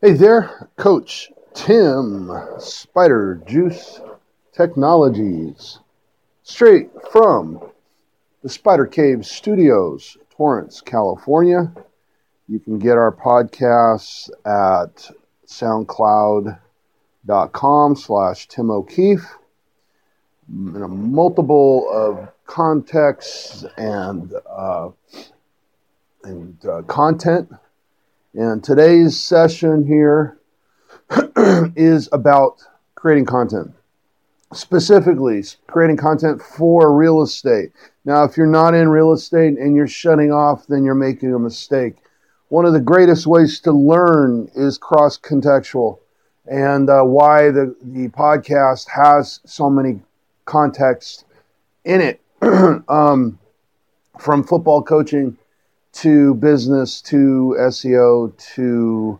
Hey there, Coach Tim, Spider Juice Technologies, straight from the Spider Cave Studios, Torrance, California. You can get our podcasts at soundcloud.com slash Tim O'Keefe in a multiple of contexts and, uh, and uh, content and today's session here is about creating content, specifically creating content for real estate. Now, if you're not in real estate and you're shutting off, then you're making a mistake. One of the greatest ways to learn is cross contextual, and uh, why the, the podcast has so many contexts in it um, from football coaching to business to SEO to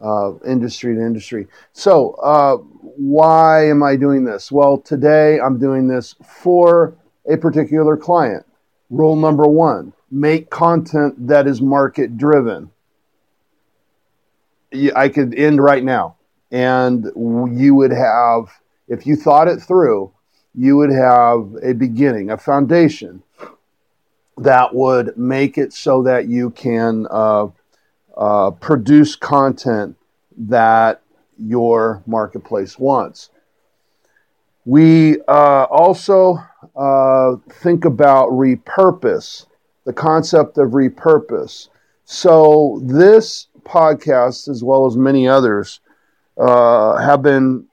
uh, industry to industry. So, uh, why am I doing this? Well, today I'm doing this for a particular client. Rule number one make content that is market driven. I could end right now, and you would have, if you thought it through, you would have a beginning, a foundation that would make it so that you can uh, uh, produce content that your marketplace wants. We uh, also uh, think about repurpose, the concept of repurpose. So, this podcast, as well as many others, uh, have been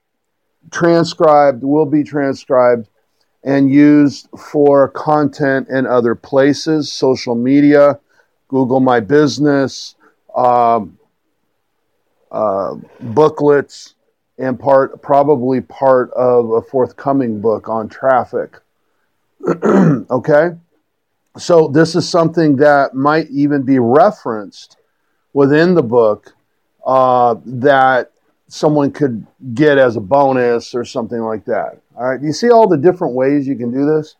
transcribed, will be transcribed and used for content in other places, social media, Google My Business, um, uh, booklets, and part probably part of a forthcoming book on traffic. okay, so this is something that might even be referenced within the book uh, that someone could get as a bonus or something like that. All right, you see all the different ways you can do this.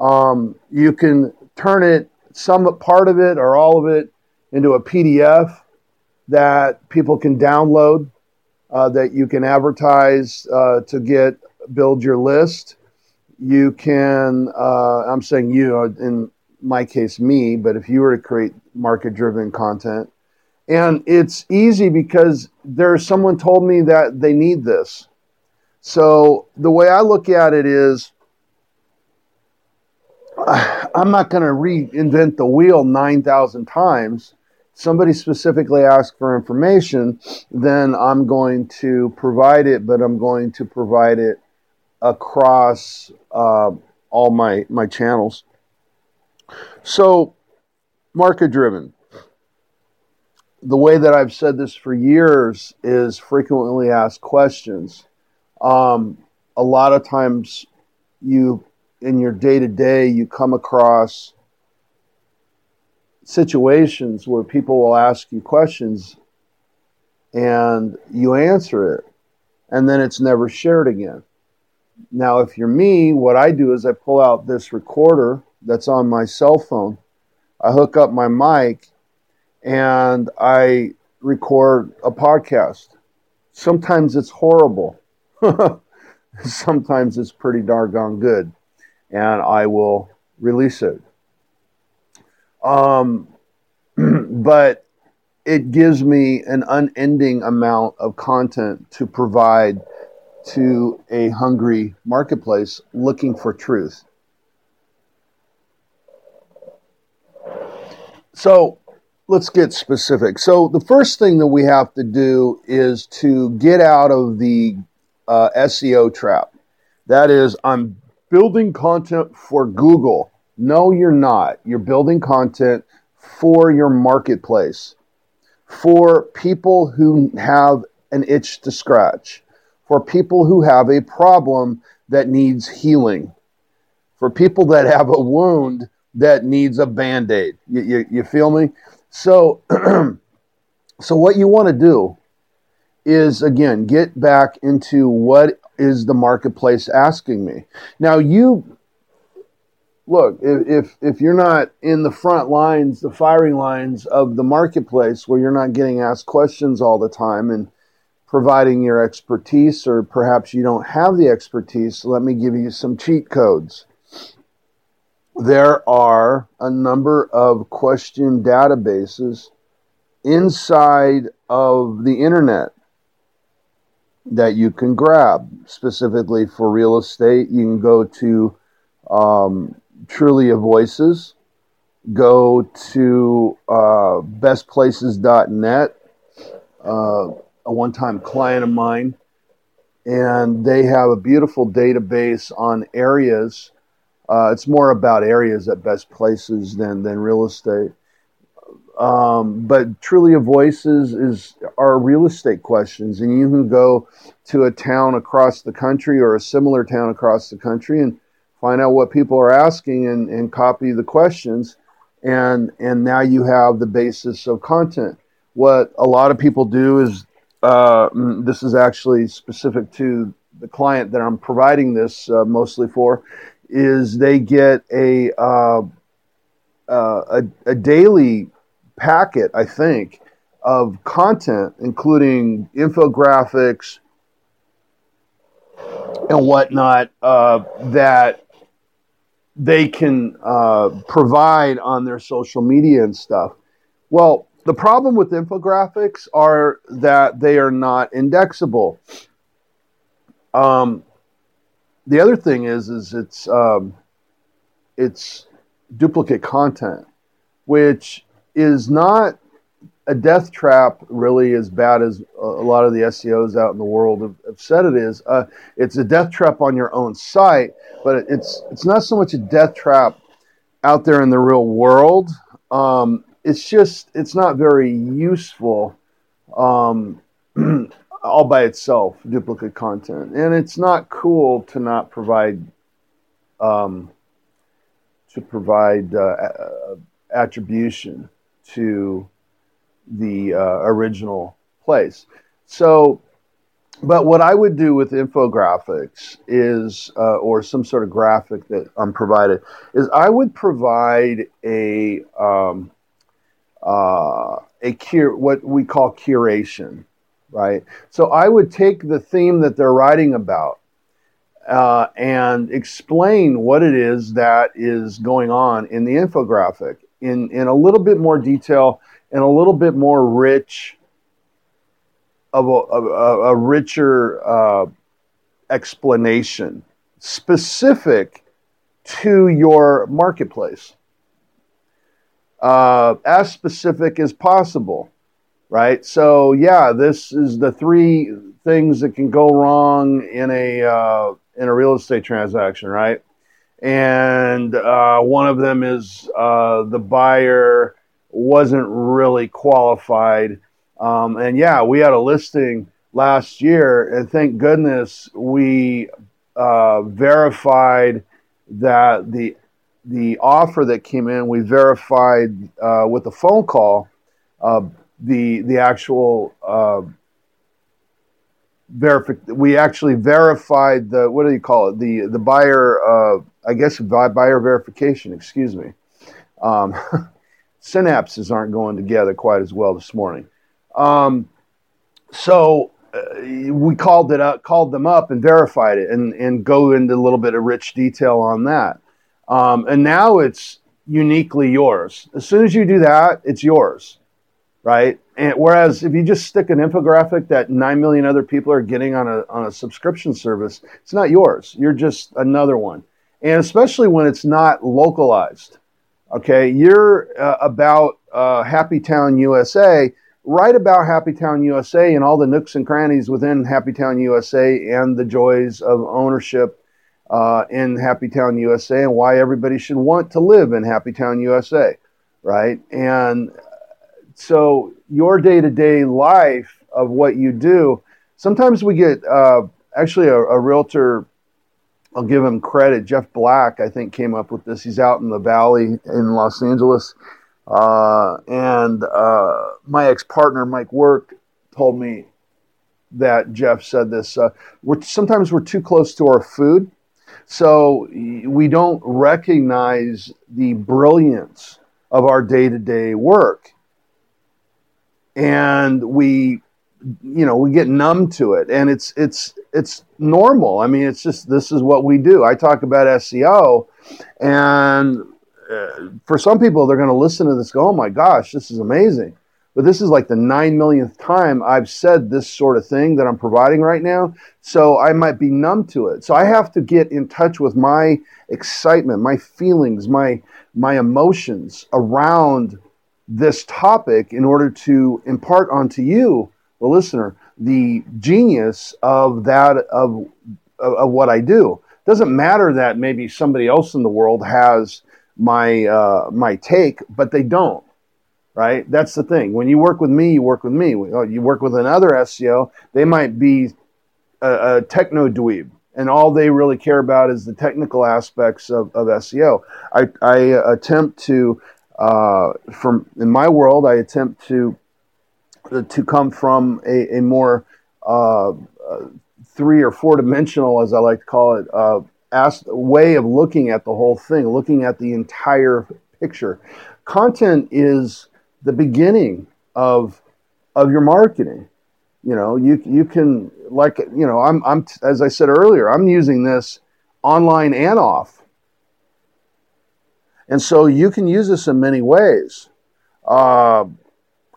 Um, you can turn it, some part of it or all of it, into a PDF that people can download, uh, that you can advertise uh, to get build your list. You can, uh, I'm saying you, in my case, me, but if you were to create market driven content, and it's easy because there's someone told me that they need this. So the way I look at it is I'm not going to reinvent the wheel 9,000 times. Somebody specifically asked for information, then I'm going to provide it, but I'm going to provide it across uh, all my, my channels. So, market driven the way that I've said this for years is frequently asked questions. Um, a lot of times, you in your day to day, you come across situations where people will ask you questions and you answer it, and then it's never shared again. Now, if you're me, what I do is I pull out this recorder that's on my cell phone, I hook up my mic and I record a podcast. Sometimes it's horrible. Sometimes it's pretty darn good. And I will release it. Um, but it gives me an unending amount of content to provide to a hungry marketplace looking for truth. So, let's get specific. So the first thing that we have to do is to get out of the uh, SEO trap. That is, I'm building content for Google. No, you're not. You're building content for your marketplace, for people who have an itch to scratch, for people who have a problem that needs healing, for people that have a wound that needs a band aid. You, you, you feel me? So, so what you want to do is again get back into what is the marketplace asking me. Now you look, if, if, if you're not in the front lines, the firing lines of the marketplace where you're not getting asked questions all the time and providing your expertise, or perhaps you don't have the expertise, let me give you some cheat codes. There are a number of question databases inside of the internet that you can grab specifically for real estate. You can go to um, Trulia Voices, go to uh, bestplaces.net, uh, a one time client of mine, and they have a beautiful database on areas. Uh, it's more about areas at best places than, than real estate. Um, but Trulia Voices is are real estate questions, and you can go to a town across the country or a similar town across the country and find out what people are asking and, and copy the questions, and and now you have the basis of content. What a lot of people do is uh, this is actually specific to the client that I'm providing this uh, mostly for, is they get a uh, uh a, a daily packet, I think, of content, including infographics and whatnot, uh, that they can uh, provide on their social media and stuff. Well, the problem with infographics are that they are not indexable. Um, the other thing is, is it's um, it's duplicate content, which is not a death trap really as bad as a lot of the SEOs out in the world have, have said it is. Uh, it's a death trap on your own site, but it's it's not so much a death trap out there in the real world. Um, it's just it's not very useful um, all by itself, duplicate content, and it's not cool to not provide um, to provide uh, attribution to the uh, original place. So, but what I would do with infographics is, uh, or some sort of graphic that I'm provided, is I would provide a um, uh, a cure, what we call curation, right? So I would take the theme that they're writing about uh, and explain what it is that is going on in the infographic in, in a little bit more detail and a little bit more rich of a, a, a richer uh, explanation specific to your marketplace. Uh, as specific as possible, right? So, yeah, this is the three things that can go wrong in a uh, in a real estate transaction, right? and uh, one of them is uh, the buyer wasn't really qualified. Um, and yeah, we had a listing last year, and thank goodness we uh, verified that the the offer that came in, we verified uh, with a phone call uh, the the actual uh. We actually verified the what do you call it? The the buyer. Uh, I guess buyer verification. Excuse me. Um, synapses aren't going together quite as well this morning. Um, so uh, we called it up, called them up, and verified it, and and go into a little bit of rich detail on that. Um, and now it's uniquely yours. As soon as you do that, it's yours right? And whereas if you just stick an infographic that nine million other people are getting on a on a subscription service, it's not yours. You're just another one, and especially when it's not localized. Okay, you're uh, about uh, Happy Town USA. Write about Happy Town USA and all the nooks and crannies within Happy Town USA and the joys of ownership uh, in Happy Town USA and why everybody should want to live in Happy Town USA, right? And so your day to day life of what you do, sometimes we get uh, actually a, a, realtor. I'll give him credit. Jeff Black, I think, came up with this. He's out in the valley in Los Angeles. Uh, and uh, my ex partner, Mike Work, told me that Jeff said this. Uh, we're, sometimes we're too close to our food. So we don't recognize the brilliance of our day to day work. And we, you know, we get numb to it. And it's, it's, it's normal. I mean, it's just, this is what we do. I talk about SEO and uh, for some people, they're going to listen to this go, oh my gosh, this is amazing. But this is like the nine millionth time I've said this sort of thing that I'm providing right now. So I might be numb to it. So I have to get in touch with my excitement, my feelings, my my emotions around this topic in order to impart onto you, the listener, the genius of that of of, of what I do. It Doesn't matter that maybe somebody else in the world has my uh, my take, but they don't right? That's the thing. When you work with me, you work with me. Oh, you work with another SEO, they might be a, a techno dweeb, and all they really care about is the technical aspects of, of SEO. I, I attempt to, uh, from in my world, I attempt to to come from a, a more uh, three or four dimensional, as I like to call it, uh, way of looking at the whole thing, looking at the entire picture. Content is the beginning of of your marketing. You know, you you can like you know I'm I'm as I said earlier I'm using this online and off, and so you can use this in many ways. Uh,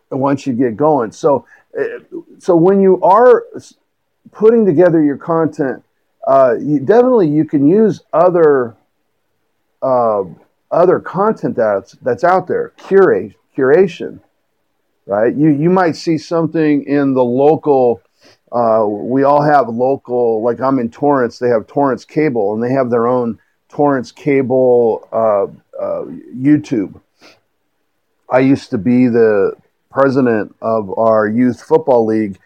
once you get going, so eh, so when you are putting together your content, uh, you definitely you can use other uh, other content that's that's out there. Curate curation, right? You you might see something in the local. Uh, we all have local, like I'm in Torrance. They have Torrance Cable, and they have their own Torrance Cable uh, YouTube. I used to be the president of our youth football league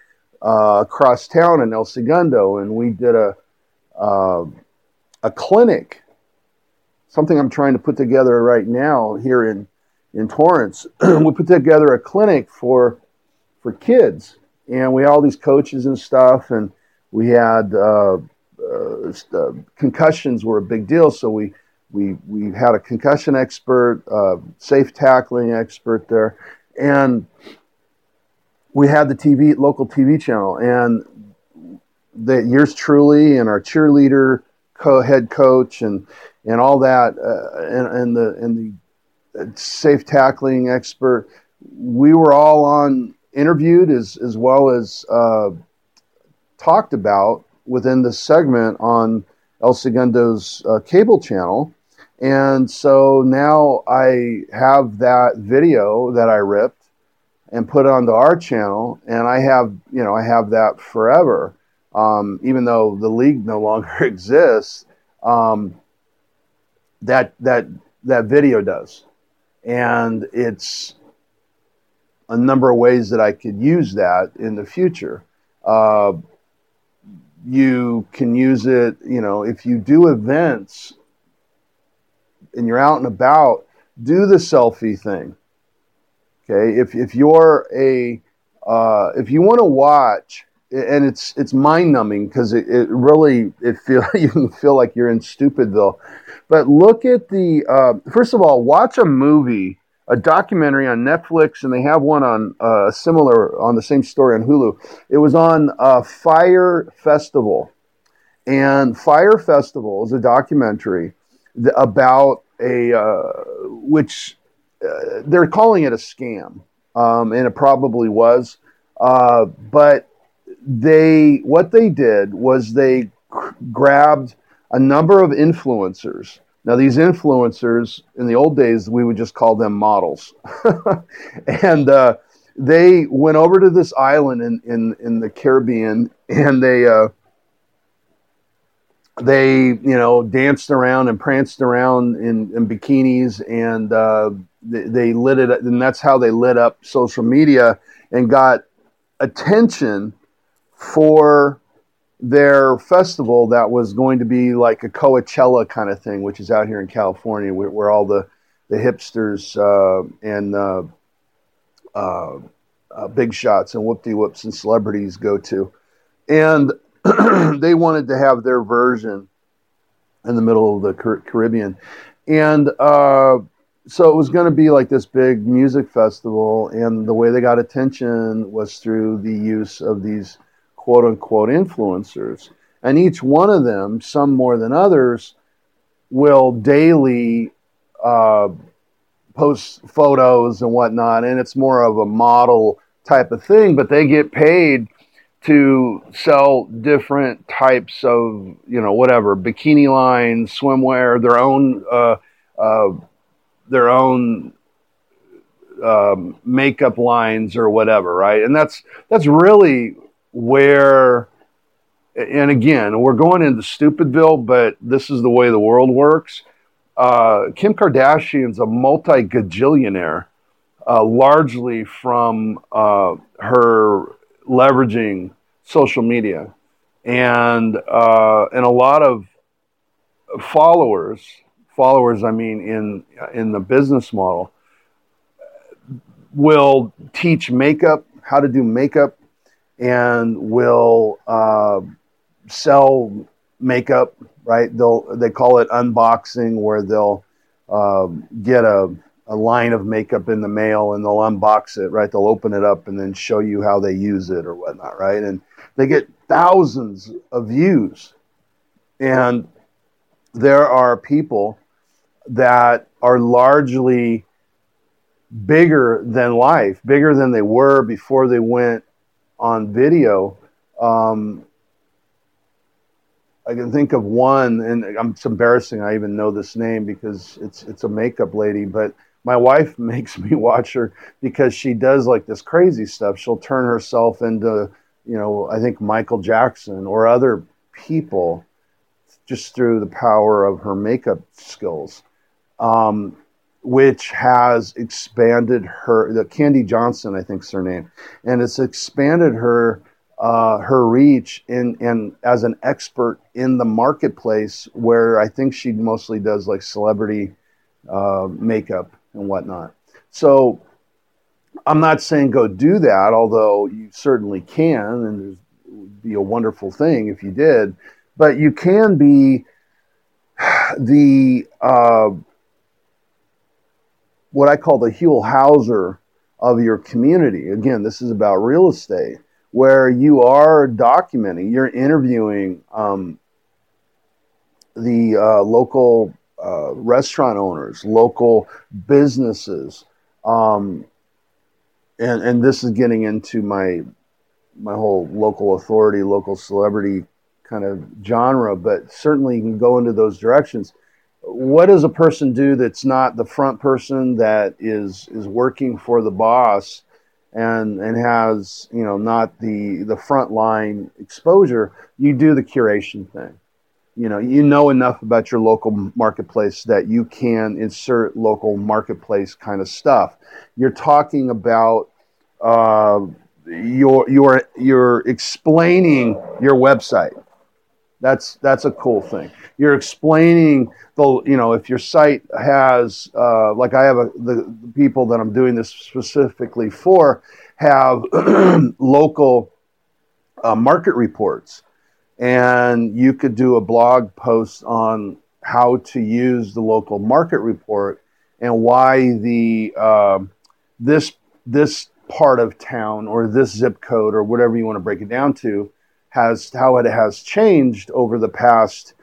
uh, across town in El Segundo, and we did a uh, a clinic. Something I'm trying to put together right now here in in Torrance, we put together a clinic for for kids, and we had all these coaches and stuff, and we had uh, uh, uh, concussions were a big deal, so we we we had a concussion expert, uh, safe tackling expert there, and we had the TV local TV channel, and the yours truly and our cheerleader co head coach and and all that, uh, and, and the and the safe tackling expert. We were all on interviewed as as well as uh, talked about within the segment on El Segundo's uh, cable channel. And so now I have that video that I ripped and put onto our channel, and I have you know I have that forever, um, even though the league no longer exists. Um, that that that video does, and it's a number of ways that I could use that in the future. Uh, you can use it, you know, if you do events and you're out and about, do the selfie thing. Okay, if if you're a uh, if you want to watch, and it's it's mind numbing because it, it really it feel you can feel like you're in Stupidville but look at the uh, first of all, watch a movie, a documentary on Netflix, and they have one on uh, similar on the same story on Hulu. It was on uh, Fyre Festival, and Fyre Festival is a documentary about a uh, which uh, they're calling it a scam, um, and it probably was, uh, but they what they did was they grabbed a number of influencers. Now, these influencers, in the old days, we would just call them models. and uh, they went over to this island in, in, in the Caribbean and they, uh, they, you know, danced around and pranced around in, in bikinis and uh, they, they lit it, and that's how they lit up social media and got attention for their festival that was going to be like a Coachella kind of thing, which is out here in California, where, where all the the hipsters uh, and uh, uh, uh big shots and whoop de whoops and celebrities go to, and they wanted to have their version in the middle of the Car- Caribbean, and uh, so it was going to be like this big music festival, and the way they got attention was through the use of these quote unquote influencers, and each one of them, some more than others, will daily. Uh, post photos and whatnot, and it's more of a model type of thing, but they get paid to sell different types of, you know, whatever, bikini lines, swimwear, their own, uh, uh, their own um, makeup lines or whatever, right? And that's that's really where. And again, we're going into Stupidville, but this is the way the world works. Uh, Kim Kardashian's a multi gajillionaire, uh, largely from uh, her leveraging social media, and uh, and a lot of followers. Followers, I mean, in in the business model, will teach makeup, how to do makeup, and will uh, sell makeup right? They'll they call it unboxing, where they'll um, get a a line of makeup in the mail and they'll unbox it, right? They'll open it up and then show you how they use it or whatnot, right? And they get thousands of views. And there are people that are largely bigger than life, bigger than they were before they went on video. Um, I can think of one, and it's embarrassing. I even know this name because it's it's a makeup lady, but my wife makes me watch her because she does like this crazy stuff. She'll turn herself into, you know, I think Michael Jackson or other people just through the power of her makeup skills, um, which has expanded her. The Kandee Johnson, I think, is her name, and it's expanded her uh, her reach in and as an expert in the marketplace where I think she mostly does like celebrity uh, makeup and whatnot. So I'm not saying go do that, although you certainly can, and it would be a wonderful thing if you did. But you can be the uh, what I call the Huell Howser of your community. Again, this is about real estate where you are documenting, you're interviewing um, the uh, local uh, restaurant owners, local businesses, um, and and this is getting into my my whole local authority, local celebrity kind of genre, but certainly you can go into those directions. What does a person do that's not the front person that is is working for the boss? and and has you know not the the front line exposure, you do the curation thing. You know, you know enough about your local marketplace that you can insert local marketplace kind of stuff. You're talking about uh, your your you're explaining your website. That's that's a cool thing. You're explaining the you know if your site has uh, like I have a, the, the people that I'm doing this specifically for have local uh, market reports, and you could do a blog post on how to use the local market report and why the uh, this this part of town or this zip code or whatever you want to break it down to has how it has changed over the past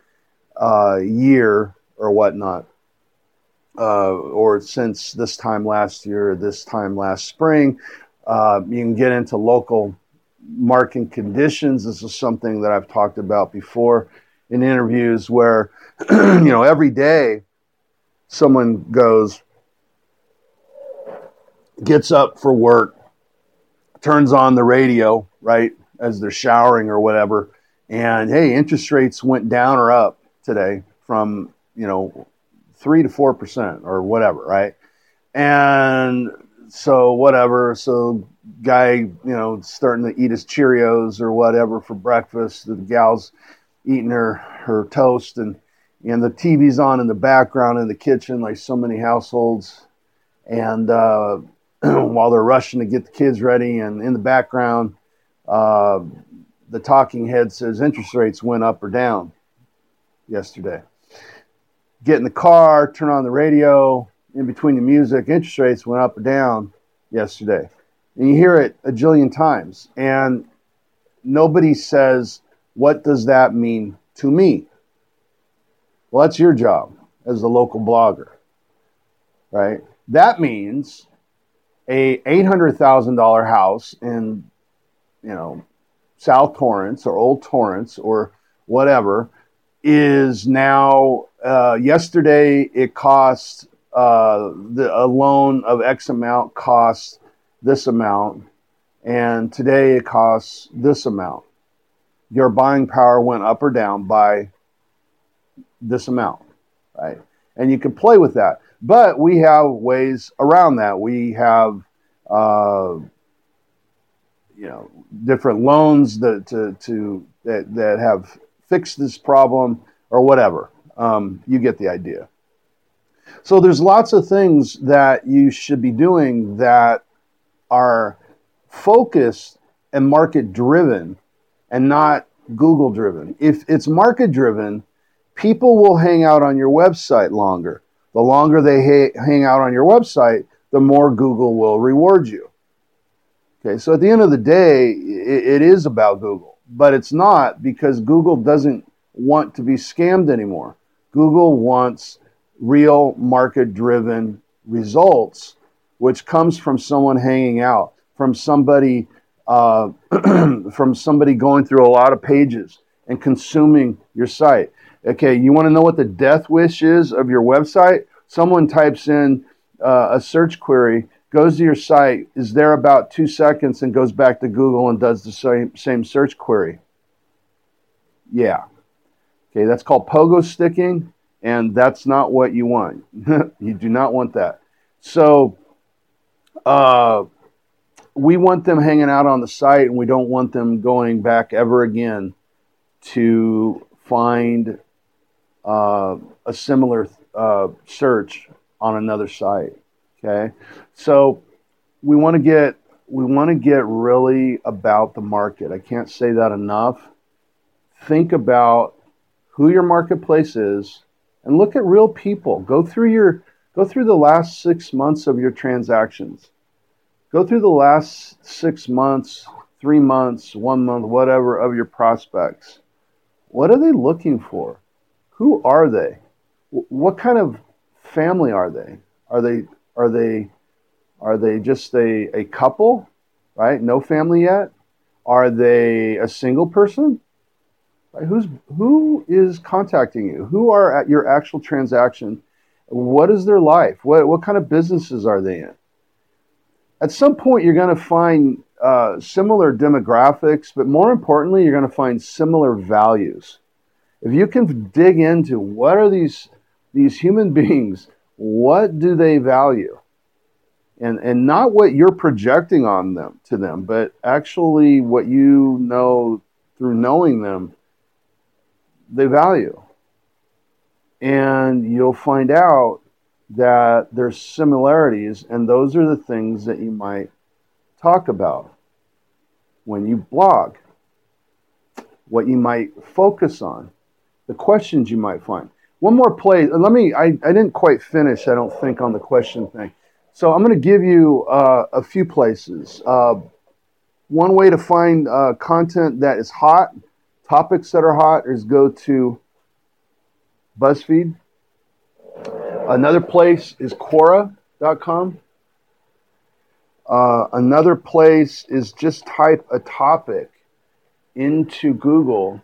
uh, year or whatnot, uh, or since this time last year, this time last spring. Uh, you can get into local market conditions. This is something that I've talked about before in interviews where, you know, every day someone goes, gets up for work, turns on the radio, right, as they're showering or whatever, and hey, interest rates went down or up today from you know, three to four percent or whatever, right? And so whatever. So guy, you know, starting to eat his Cheerios or whatever for breakfast. The gal's eating her her toast and and the TV's on in the background in the kitchen, like so many households. And uh, while they're rushing to get the kids ready, and in the background, uh, the talking head says interest rates went up or down yesterday. get in the car, turn on the radio, in between the music, interest rates went up or down yesterday. And you hear it a jillion times. And nobody says, What does that mean to me? Well, that's your job as the local blogger, right? That means a $800,000 house in, you know, South Torrance or Old Torrance or whatever is now, uh, yesterday it cost, uh, the, a loan of X amount cost this amount, and today it costs this amount. Your buying power went up or down by this amount, right? And you can play with that. But we have ways around that. We have, uh, you know, different loans that to, to that, that have fixed this problem or whatever. Um, you get the idea. So there's lots of things that you should be doing that are focused and market driven and not Google driven. If it's market driven, people will hang out on your website longer. The longer they ha- hang out on your website, the more Google will reward you. Okay, so at the end of the day, it, it is about Google, but it's not because Google doesn't want to be scammed anymore. Google wants real market driven results which comes from someone hanging out, from somebody, uh, from somebody going through a lot of pages and consuming your site. Okay, you want to know what the death wish is of your website? Someone types in uh, a search query, goes to your site, is there about two seconds, and goes back to Google and does the same, same search query. Yeah. Okay, that's called pogo sticking, and that's not what you want. you do not want that. So, uh, we want them hanging out on the site and we don't want them going back ever again to find uh, a similar uh, search on another site. Okay, so we want to get we want to get really about the market. I can't say that enough. Think about who your marketplace is and look at real people. Go through your go through the last six months of your transactions Go through the last six months, three months, one month, whatever, of your prospects. What are they looking for? Who are they? What kind of family are they? Are they are they are they just a, a couple, right? No family yet? Are they a single person? Right? Who's who is contacting you? Who are at your actual transaction? What is their life? What what kind of businesses are they in? At some point you're going to find uh, similar demographics, but more importantly, you're going to find similar values. If you can dig into what are these these human beings, what do they value, and and not what you're projecting on them to them, but actually what you know through knowing them, they value, and you'll find out that there's similarities, and those are the things that you might talk about when you blog, what you might focus on, the questions you might find. One more play. Let me, I, I didn't quite finish, I don't think, on the question thing. So I'm going to give you uh, a few places. Uh, one way to find uh, content that is hot, topics that are hot, is go to BuzzFeed Another place is Quora.com. Uh, another place is just type a topic into Google,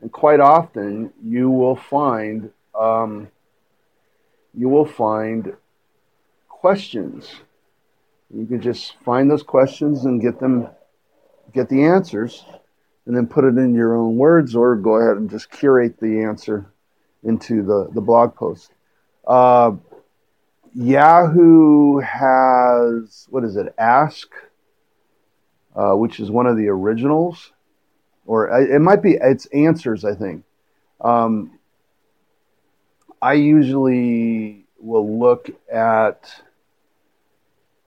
and quite often you will find um, you will find questions. You can just find those questions and get them, get the answers, and then put it in your own words, or go ahead and just curate the answer into the, the blog post. Uh, Yahoo has what is it? Ask, uh, which is one of the originals, or it might be it's Answers. I think. Um, I usually will look at.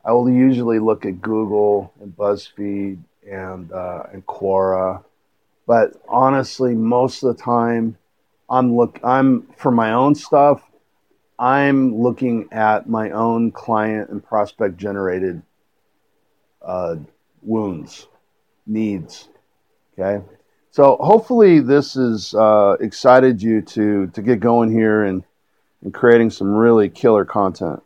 I will usually look at Google and BuzzFeed and uh, and Quora, but honestly, most of the time, I'm look I'm for my own stuff. I'm looking at my own client and prospect generated uh, wounds, needs. Okay. So hopefully this has uh, excited you to to get going here and, and creating some really killer content.